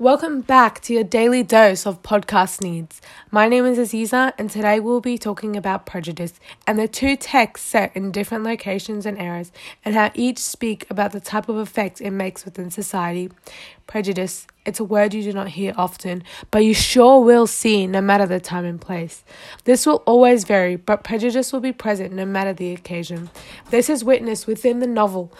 Welcome back to your daily dose of podcast needs. My name is Aziza, and today we'll be talking about prejudice and the two texts set in different locations and eras, and how each speak about the type of effect it makes within society. Prejudice, it's a word you do not hear often, but you sure will see no matter the time and place. This will always vary, but prejudice will be present no matter the occasion. This is witnessed within the novel.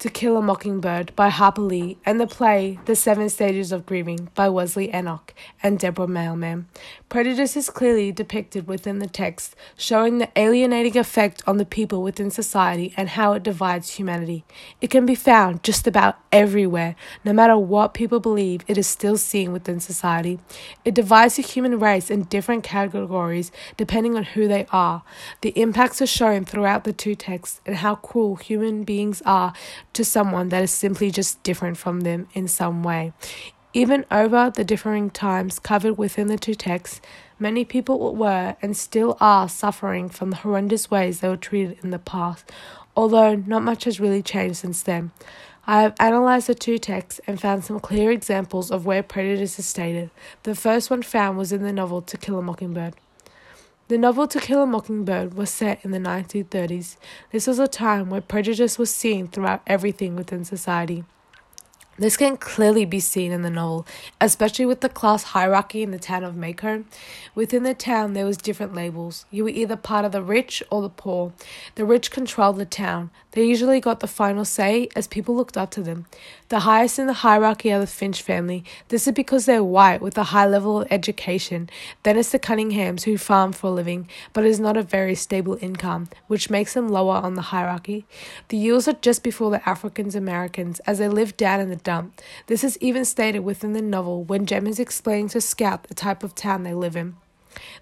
To Kill a Mockingbird by Harper Lee and the play The Seven Stages of Grieving by Wesley Enoch and Deborah Mailman. Prejudice is clearly depicted within the text, showing the alienating effect on the people within society and how it divides humanity. It can be found just about everywhere, no matter what people believe, it is still seen within society. It divides the human race in different categories depending on who they are. The impacts are shown throughout the two texts and how cruel human beings are to someone that is simply just different from them in some way. Even over the differing times covered within the two texts, many people were and still are suffering from the horrendous ways they were treated in the past, although not much has really changed since then. I have analysed the two texts and found some clear examples of where prejudice is stated. The first one found was in the novel To Kill a Mockingbird. The novel To Kill a Mockingbird was set in the 1930s. This was a time where prejudice was seen throughout everything within society. This can clearly be seen in the novel, especially with the class hierarchy in the town of Maycomb. Within the town, there was different labels. You were either part of the rich or the poor. The rich controlled the town. They usually got the final say as people looked up to them. The highest in the hierarchy are the Finch family. This is because they're white with a high level of education. Then it's the Cunninghams who farm for a living, but it is not a very stable income, which makes them lower on the hierarchy. The Ewells are just before the Africans Americans, as they live down in the dump. This is even stated within the novel when Jem is explaining to Scout the type of town they live in.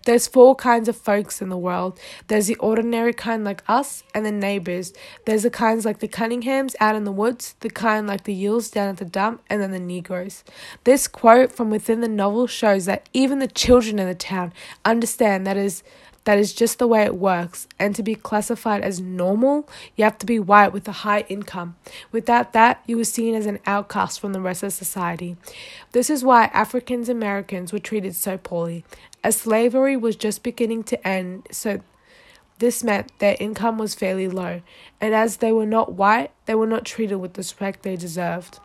There's four kinds of folks in the world. There's the ordinary kind like us and the neighbors. There's the kinds like the Cunninghams out in the woods, the kind like the Ewells down at the dump, and then the Negroes. This quote from within the novel shows that even the children in the town understand that is that is just the way it works. And to be classified as normal, you have to be white with a high income. Without that, you were seen as an outcast from the rest of society. This is why Africans Americans were treated so poorly, as slavery was just beginning to end. So this meant their income was fairly low, and as they were not white, they were not treated with the respect they deserved.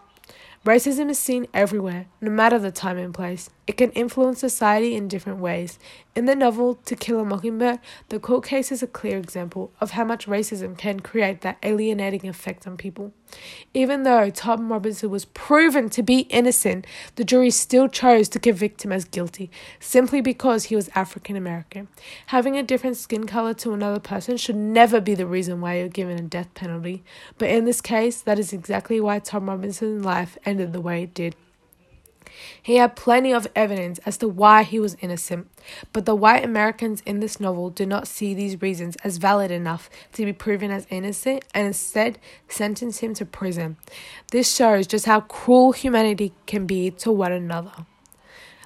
Racism is seen everywhere, no matter the time and place. It can influence society in different ways. In the novel To Kill a Mockingbird, the court case is a clear example of how much racism can create that alienating effect on people. Even though Tom Robinson was proven to be innocent, the jury still chose to convict him as guilty simply because he was African American. Having a different skin color to another person should never be the reason why you're given a death penalty. But in this case, that is exactly why Tom Robinson's life ended the way it did. He had plenty of evidence as to why he was innocent, but the white Americans in this novel do not see these reasons as valid enough to be proven as innocent and instead sentence him to prison. This shows just how cruel humanity can be to one another.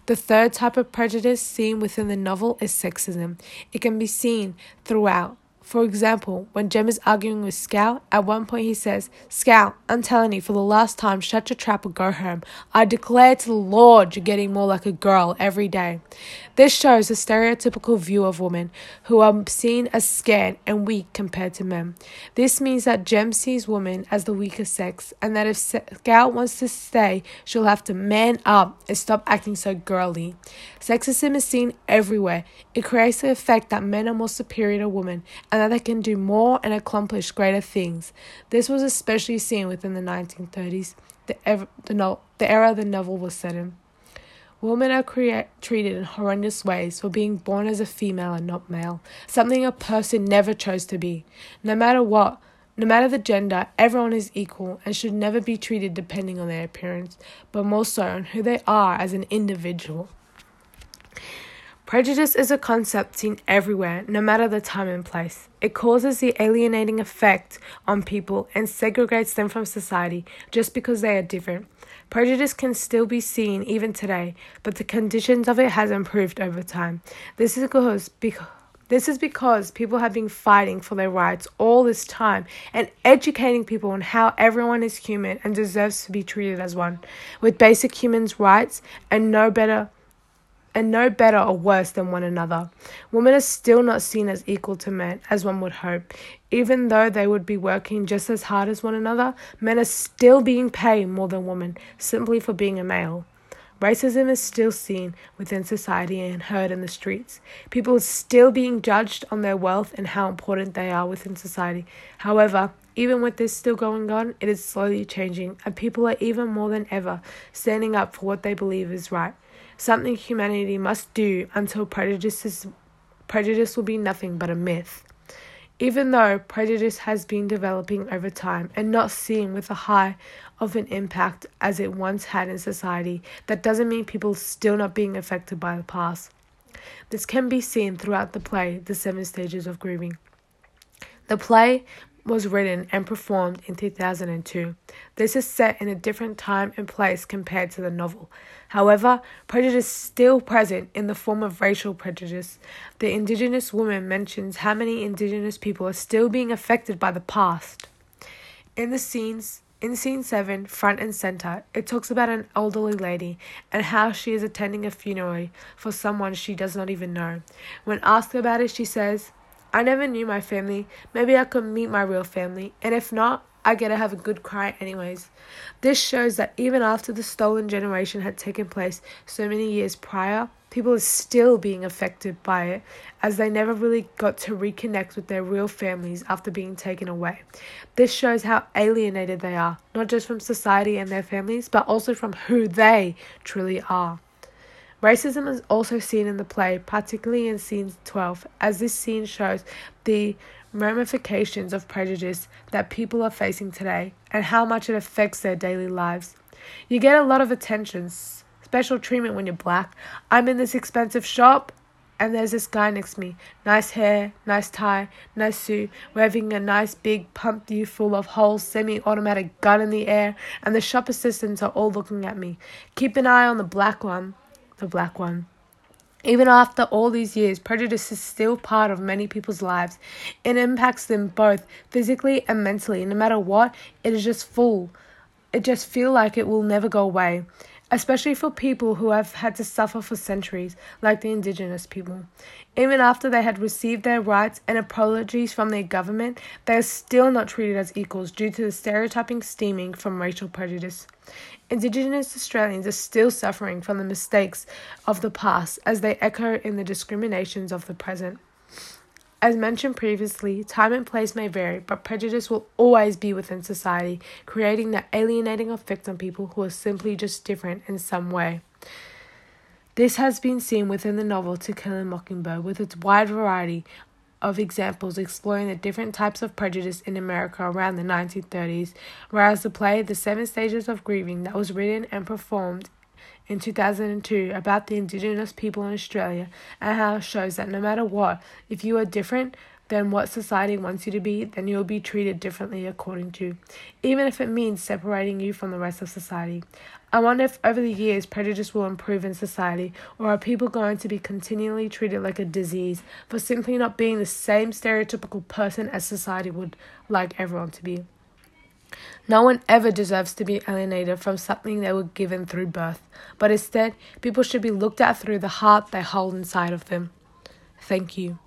The third type of prejudice seen within the novel is sexism. It can be seen throughout, for example, when Jem is arguing with Scout, at one point he says, Scout, I'm telling you for the last time, shut your trap or go home. I declare to the Lord you're getting more like a girl every day. This shows a stereotypical view of women who are seen as scared and weak compared to men. This means that Jem sees women as the weaker sex, and that if Scout wants to stay, she'll have to man up and stop acting so girly. Sexism is seen everywhere. It creates the effect that men are more superior to women and that they can do more and accomplish greater things. This was especially seen within the 1930s, the, the, the era the novel was set in. Women are crea- treated in horrendous ways for being born as a female and not male, something a person never chose to be. No matter what, no matter the gender, everyone is equal and should never be treated depending on their appearance, but more so on who they are as an individual. Prejudice is a concept seen everywhere, no matter the time and place. It causes the alienating effect on people and segregates them from society just because they are different. Prejudice can still be seen even today, but the conditions of it has improved over time. This is because, because This is because people have been fighting for their rights all this time and educating people on how everyone is human and deserves to be treated as one, with basic human rights and no better and no better or worse than one another. Women are still not seen as equal to men, as one would hope. Even though they would be working just as hard as one another, men are still being paid more than women simply for being a male. Racism is still seen within society and heard in the streets. People are still being judged on their wealth and how important they are within society. However, even with this still going on, it is slowly changing, and people are even more than ever standing up for what they believe is right something humanity must do until prejudice, prejudice will be nothing but a myth. Even though prejudice has been developing over time and not seen with a high of an impact as it once had in society, that doesn't mean people still not being affected by the past. This can be seen throughout the play, The Seven Stages of Grieving. The play was written and performed in 2002. This is set in a different time and place compared to the novel. However, prejudice is still present in the form of racial prejudice. The Indigenous woman mentions how many Indigenous people are still being affected by the past. In the scenes, in scene 7, front and center, it talks about an elderly lady and how she is attending a funeral for someone she does not even know. When asked about it, she says, I never knew my family. Maybe I could meet my real family, and if not, I get to have a good cry anyways. This shows that even after the stolen generation had taken place so many years prior, people are still being affected by it as they never really got to reconnect with their real families after being taken away. This shows how alienated they are, not just from society and their families, but also from who they truly are. Racism is also seen in the play, particularly in scene 12, as this scene shows the ramifications of prejudice that people are facing today and how much it affects their daily lives. You get a lot of attention, special treatment when you're black. I'm in this expensive shop and there's this guy next to me. Nice hair, nice tie, nice suit, waving a nice big pump you full of holes semi automatic gun in the air, and the shop assistants are all looking at me. Keep an eye on the black one the black one. Even after all these years, prejudice is still part of many people's lives. It impacts them both physically and mentally. No matter what, it is just full. It just feel like it will never go away especially for people who have had to suffer for centuries, like the indigenous people. Even after they had received their rights and apologies from their government, they are still not treated as equals due to the stereotyping stemming from racial prejudice. Indigenous Australians are still suffering from the mistakes of the past as they echo in the discriminations of the present. As mentioned previously, time and place may vary, but prejudice will always be within society, creating that alienating effect on people who are simply just different in some way. This has been seen within the novel To Kill a Mockingbird, with its wide variety of examples exploring the different types of prejudice in America around the 1930s, whereas the play The Seven Stages of Grieving, that was written and performed in 2002 about the Indigenous people in Australia and how it shows that no matter what, if you are different than what society wants you to be, then you will be treated differently according to, even if it means separating you from the rest of society. I wonder if over the years prejudice will improve in society, or are people going to be continually treated like a disease for simply not being the same stereotypical person as society would like everyone to be? No one ever deserves to be alienated from something they were given through birth, but instead, people should be looked at through the heart they hold inside of them. Thank you.